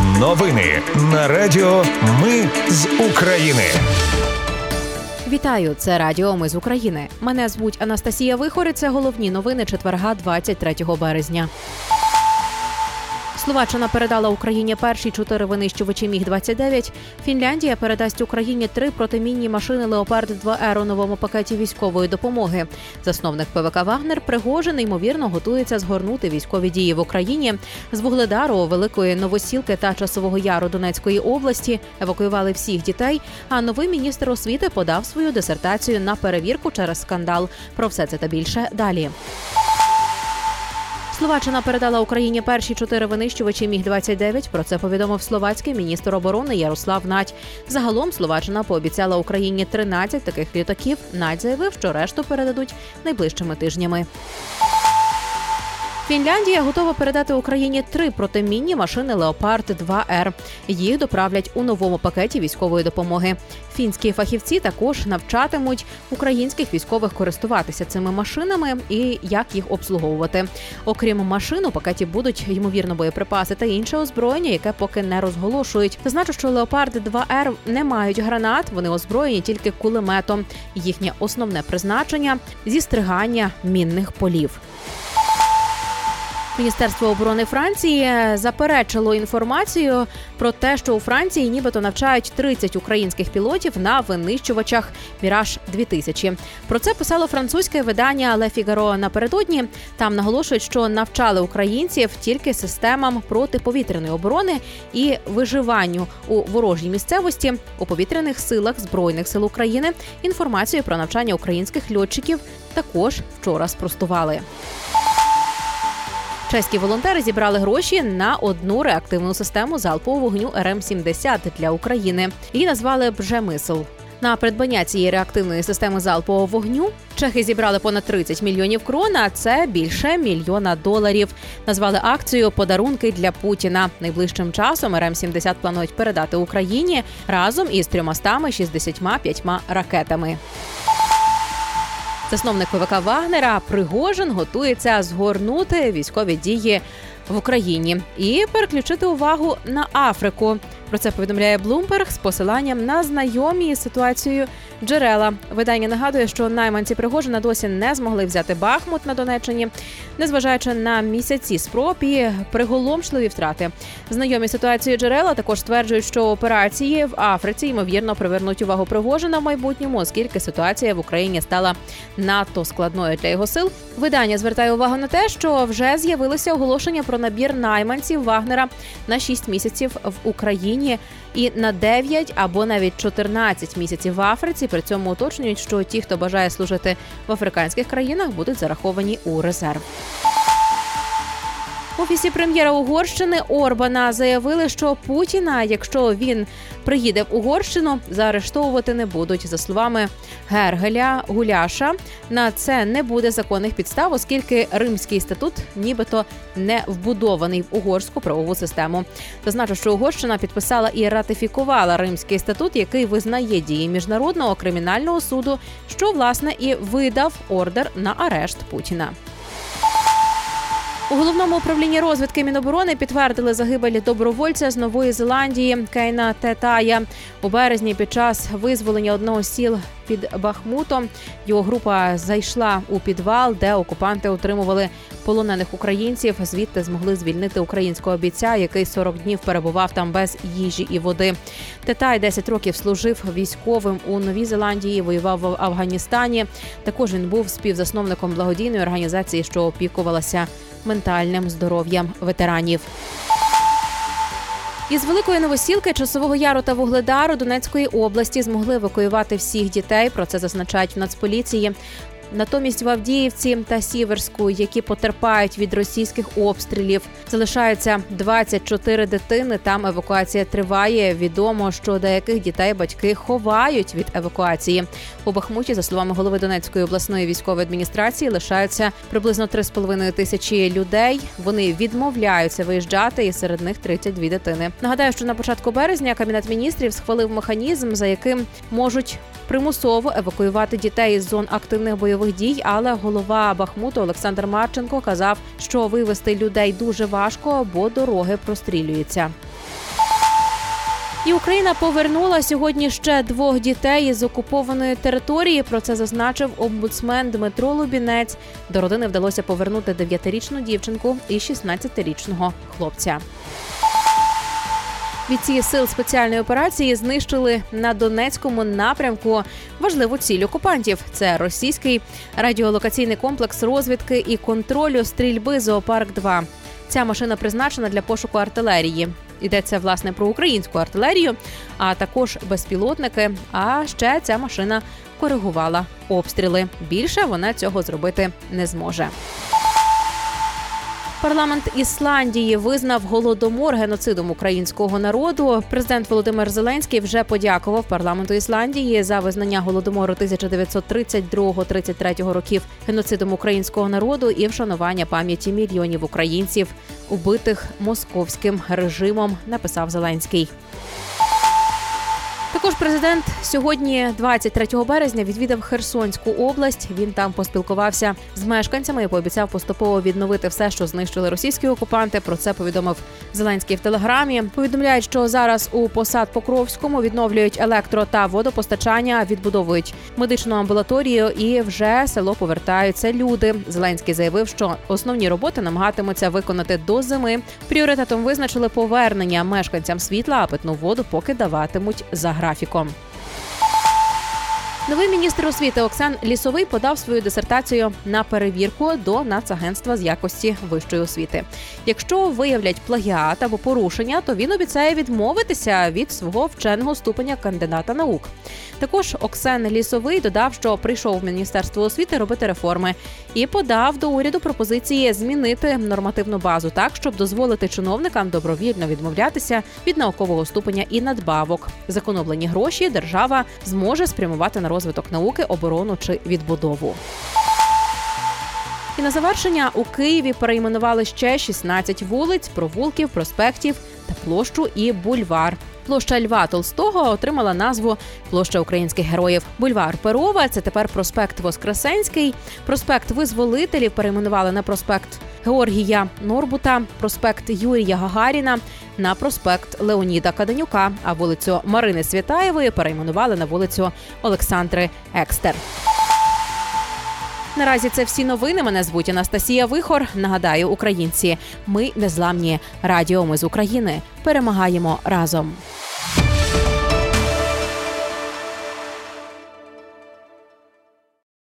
Новини на Радіо Ми з України. Вітаю, це Радіо Ми з України. Мене звуть Анастасія Вихори. Це головні новини четверга, 23 березня. Словаччина передала Україні перші чотири винищувачі міг 29 Фінляндія передасть Україні три протимінні машини Леопард 2 Р у новому пакеті військової допомоги. Засновник ПВК Вагнер Пригожин ймовірно готується згорнути військові дії в Україні. З Вугледару, Великої Новосілки та Часового Яру Донецької області евакуювали всіх дітей. А новий міністр освіти подав свою дисертацію на перевірку через скандал. Про все це та більше далі. Словаччина передала Україні перші чотири винищувачі міг 29 Про це повідомив словацький міністр оборони Ярослав Надь. Загалом Словаччина пообіцяла Україні 13 таких літаків. Надь заявив, що решту передадуть найближчими тижнями. Фінляндія готова передати Україні три протимінні машини Леопард 2 Р. Їх доправлять у новому пакеті військової допомоги. Фінські фахівці також навчатимуть українських військових користуватися цими машинами і як їх обслуговувати. Окрім машин, у пакеті будуть ймовірно боєприпаси та інше озброєння, яке поки не розголошують. Зазначу, що Леопард 2 Р не мають гранат, вони озброєні тільки кулеметом. Їхнє основне призначення зістригання мінних полів. Міністерство оборони Франції заперечило інформацію про те, що у Франції нібито навчають 30 українських пілотів на винищувачах Міраж 2000 Про це писало французьке видання «Ле Фігаро» напередодні. Там наголошують, що навчали українців тільки системам протиповітряної оборони і виживанню у ворожій місцевості у повітряних силах збройних сил України. Інформацію про навчання українських льотчиків також вчора спростували. Чеські волонтери зібрали гроші на одну реактивну систему залпового вогню РМ-70 для України. Її назвали «Пшемисл». На придбання цієї реактивної системи залпового вогню чехи зібрали понад 30 мільйонів крон, а Це більше мільйона доларів. Назвали акцію Подарунки для Путіна. Найближчим часом РМ-70 планують передати Україні разом із 365 ракетами. Засновник ПВК Вагнера Пригожин готується згорнути військові дії в Україні і переключити увагу на Африку. Про це повідомляє Блумберг з посиланням на знайомі з ситуацією джерела. Видання нагадує, що найманці Пригожина досі не змогли взяти Бахмут на Донеччині, незважаючи на місяці спроб і приголомшливі втрати. Знайомі ситуації джерела також стверджують, що операції в Африці ймовірно привернуть увагу Пригожина в майбутньому, оскільки ситуація в Україні стала надто складною для його сил. Видання звертає увагу на те, що вже з'явилося оголошення про набір найманців Вагнера на 6 місяців в Україні. І на 9 або навіть 14 місяців в Африці. При цьому уточнюють, що ті, хто бажає служити в африканських країнах, будуть зараховані у резерв. Офісі прем'єра Угорщини Орбана заявили, що Путіна, якщо він приїде в Угорщину, заарештовувати не будуть. За словами Гергеля Гуляша, на це не буде законних підстав, оскільки римський статут, нібито не вбудований в угорську правову систему. Зазначу, що Угорщина підписала і ратифікувала римський статут, який визнає дії міжнародного кримінального суду, що власне і видав ордер на арешт Путіна. У головному управлінні розвідки Міноборони підтвердили загибель добровольця з Нової Зеландії Кейна Тетая у березні. Під час визволення одного з сіл під Бахмутом його група зайшла у підвал, де окупанти отримували полонених українців. Звідти змогли звільнити українського бійця, який 40 днів перебував там без їжі і води. Тетай 10 років служив військовим у Новій Зеландії. Воював в Афганістані. Також він був співзасновником благодійної організації, що опікувалася ментальним здоров'ям ветеранів. Із великої новосілки часового яру та вугледару Донецької області змогли евакуювати всіх дітей. Про це зазначають в Нацполіції. Натомість в Авдіївці та Сіверську, які потерпають від російських обстрілів, залишаються 24 дитини. Там евакуація триває. Відомо, що деяких дітей батьки ховають від евакуації. У Бахмуті, за словами голови Донецької обласної військової адміністрації, лишаються приблизно 3,5 тисячі людей. Вони відмовляються виїжджати, і серед них 32 дитини. Нагадаю, що на початку березня кабінет міністрів схвалив механізм, за яким можуть примусово евакуювати дітей із зон активних бойових дій. Але голова Бахмуту Олександр Марченко казав, що вивести людей дуже важко, бо дороги прострілюються. І Україна повернула сьогодні ще двох дітей із окупованої території. Про це зазначив омбудсмен Дмитро Лубінець. До родини вдалося повернути 9-річну дівчинку і 16-річного хлопця. Бійці сил спеціальної операції знищили на Донецькому напрямку важливу ціль окупантів. Це російський радіолокаційний комплекс розвідки і контролю стрільби зоопарк 2 Ця машина призначена для пошуку артилерії. Йдеться власне про українську артилерію, а також безпілотники. А ще ця машина коригувала обстріли. Більше вона цього зробити не зможе. Парламент Ісландії визнав голодомор геноцидом українського народу. Президент Володимир Зеленський вже подякував парламенту Ісландії за визнання голодомору 1932-33 років геноцидом українського народу і вшанування пам'яті мільйонів українців, убитих московським режимом. Написав Зеленський. Також президент сьогодні, 23 березня, відвідав Херсонську область. Він там поспілкувався з мешканцями і пообіцяв поступово відновити все, що знищили російські окупанти. Про це повідомив Зеленський в телеграмі. Повідомляють, що зараз у посад Покровському відновлюють електро та водопостачання, відбудовують медичну амбулаторію, і вже село повертаються люди. Зеленський заявив, що основні роботи намагатимуться виконати до зими. Пріоритетом визначили повернення мешканцям світла, а питну воду поки даватимуть за графіком. Новий міністр освіти Оксан Лісовий подав свою дисертацію на перевірку до Нацагентства з якості вищої освіти. Якщо виявлять плагіат або порушення, то він обіцяє відмовитися від свого вченого ступеня кандидата наук. Також Оксен Лісовий додав, що прийшов в міністерство освіти робити реформи і подав до уряду пропозиції змінити нормативну базу так, щоб дозволити чиновникам добровільно відмовлятися від наукового ступеня і надбавок. Законоблені гроші держава зможе спрямувати на розвиток науки, оборону чи відбудову. І на завершення у Києві перейменували ще 16 вулиць, провулків, проспектів та площу і бульвар. Площа Льва Толстого отримала назву Площа українських героїв. Бульвар Перова це тепер проспект Воскресенський. Проспект Визволителів перейменували на проспект Георгія Нарбута, проспект Юрія Гагаріна на проспект Леоніда Каденюка. А вулицю Марини Цвєтаєвої перейменували на вулицю Олександри Екстер. Наразі це всі новини. Мене звуть Анастасія Вихор. Нагадаю, українці, ми незламні радіо. Ми з України перемагаємо разом.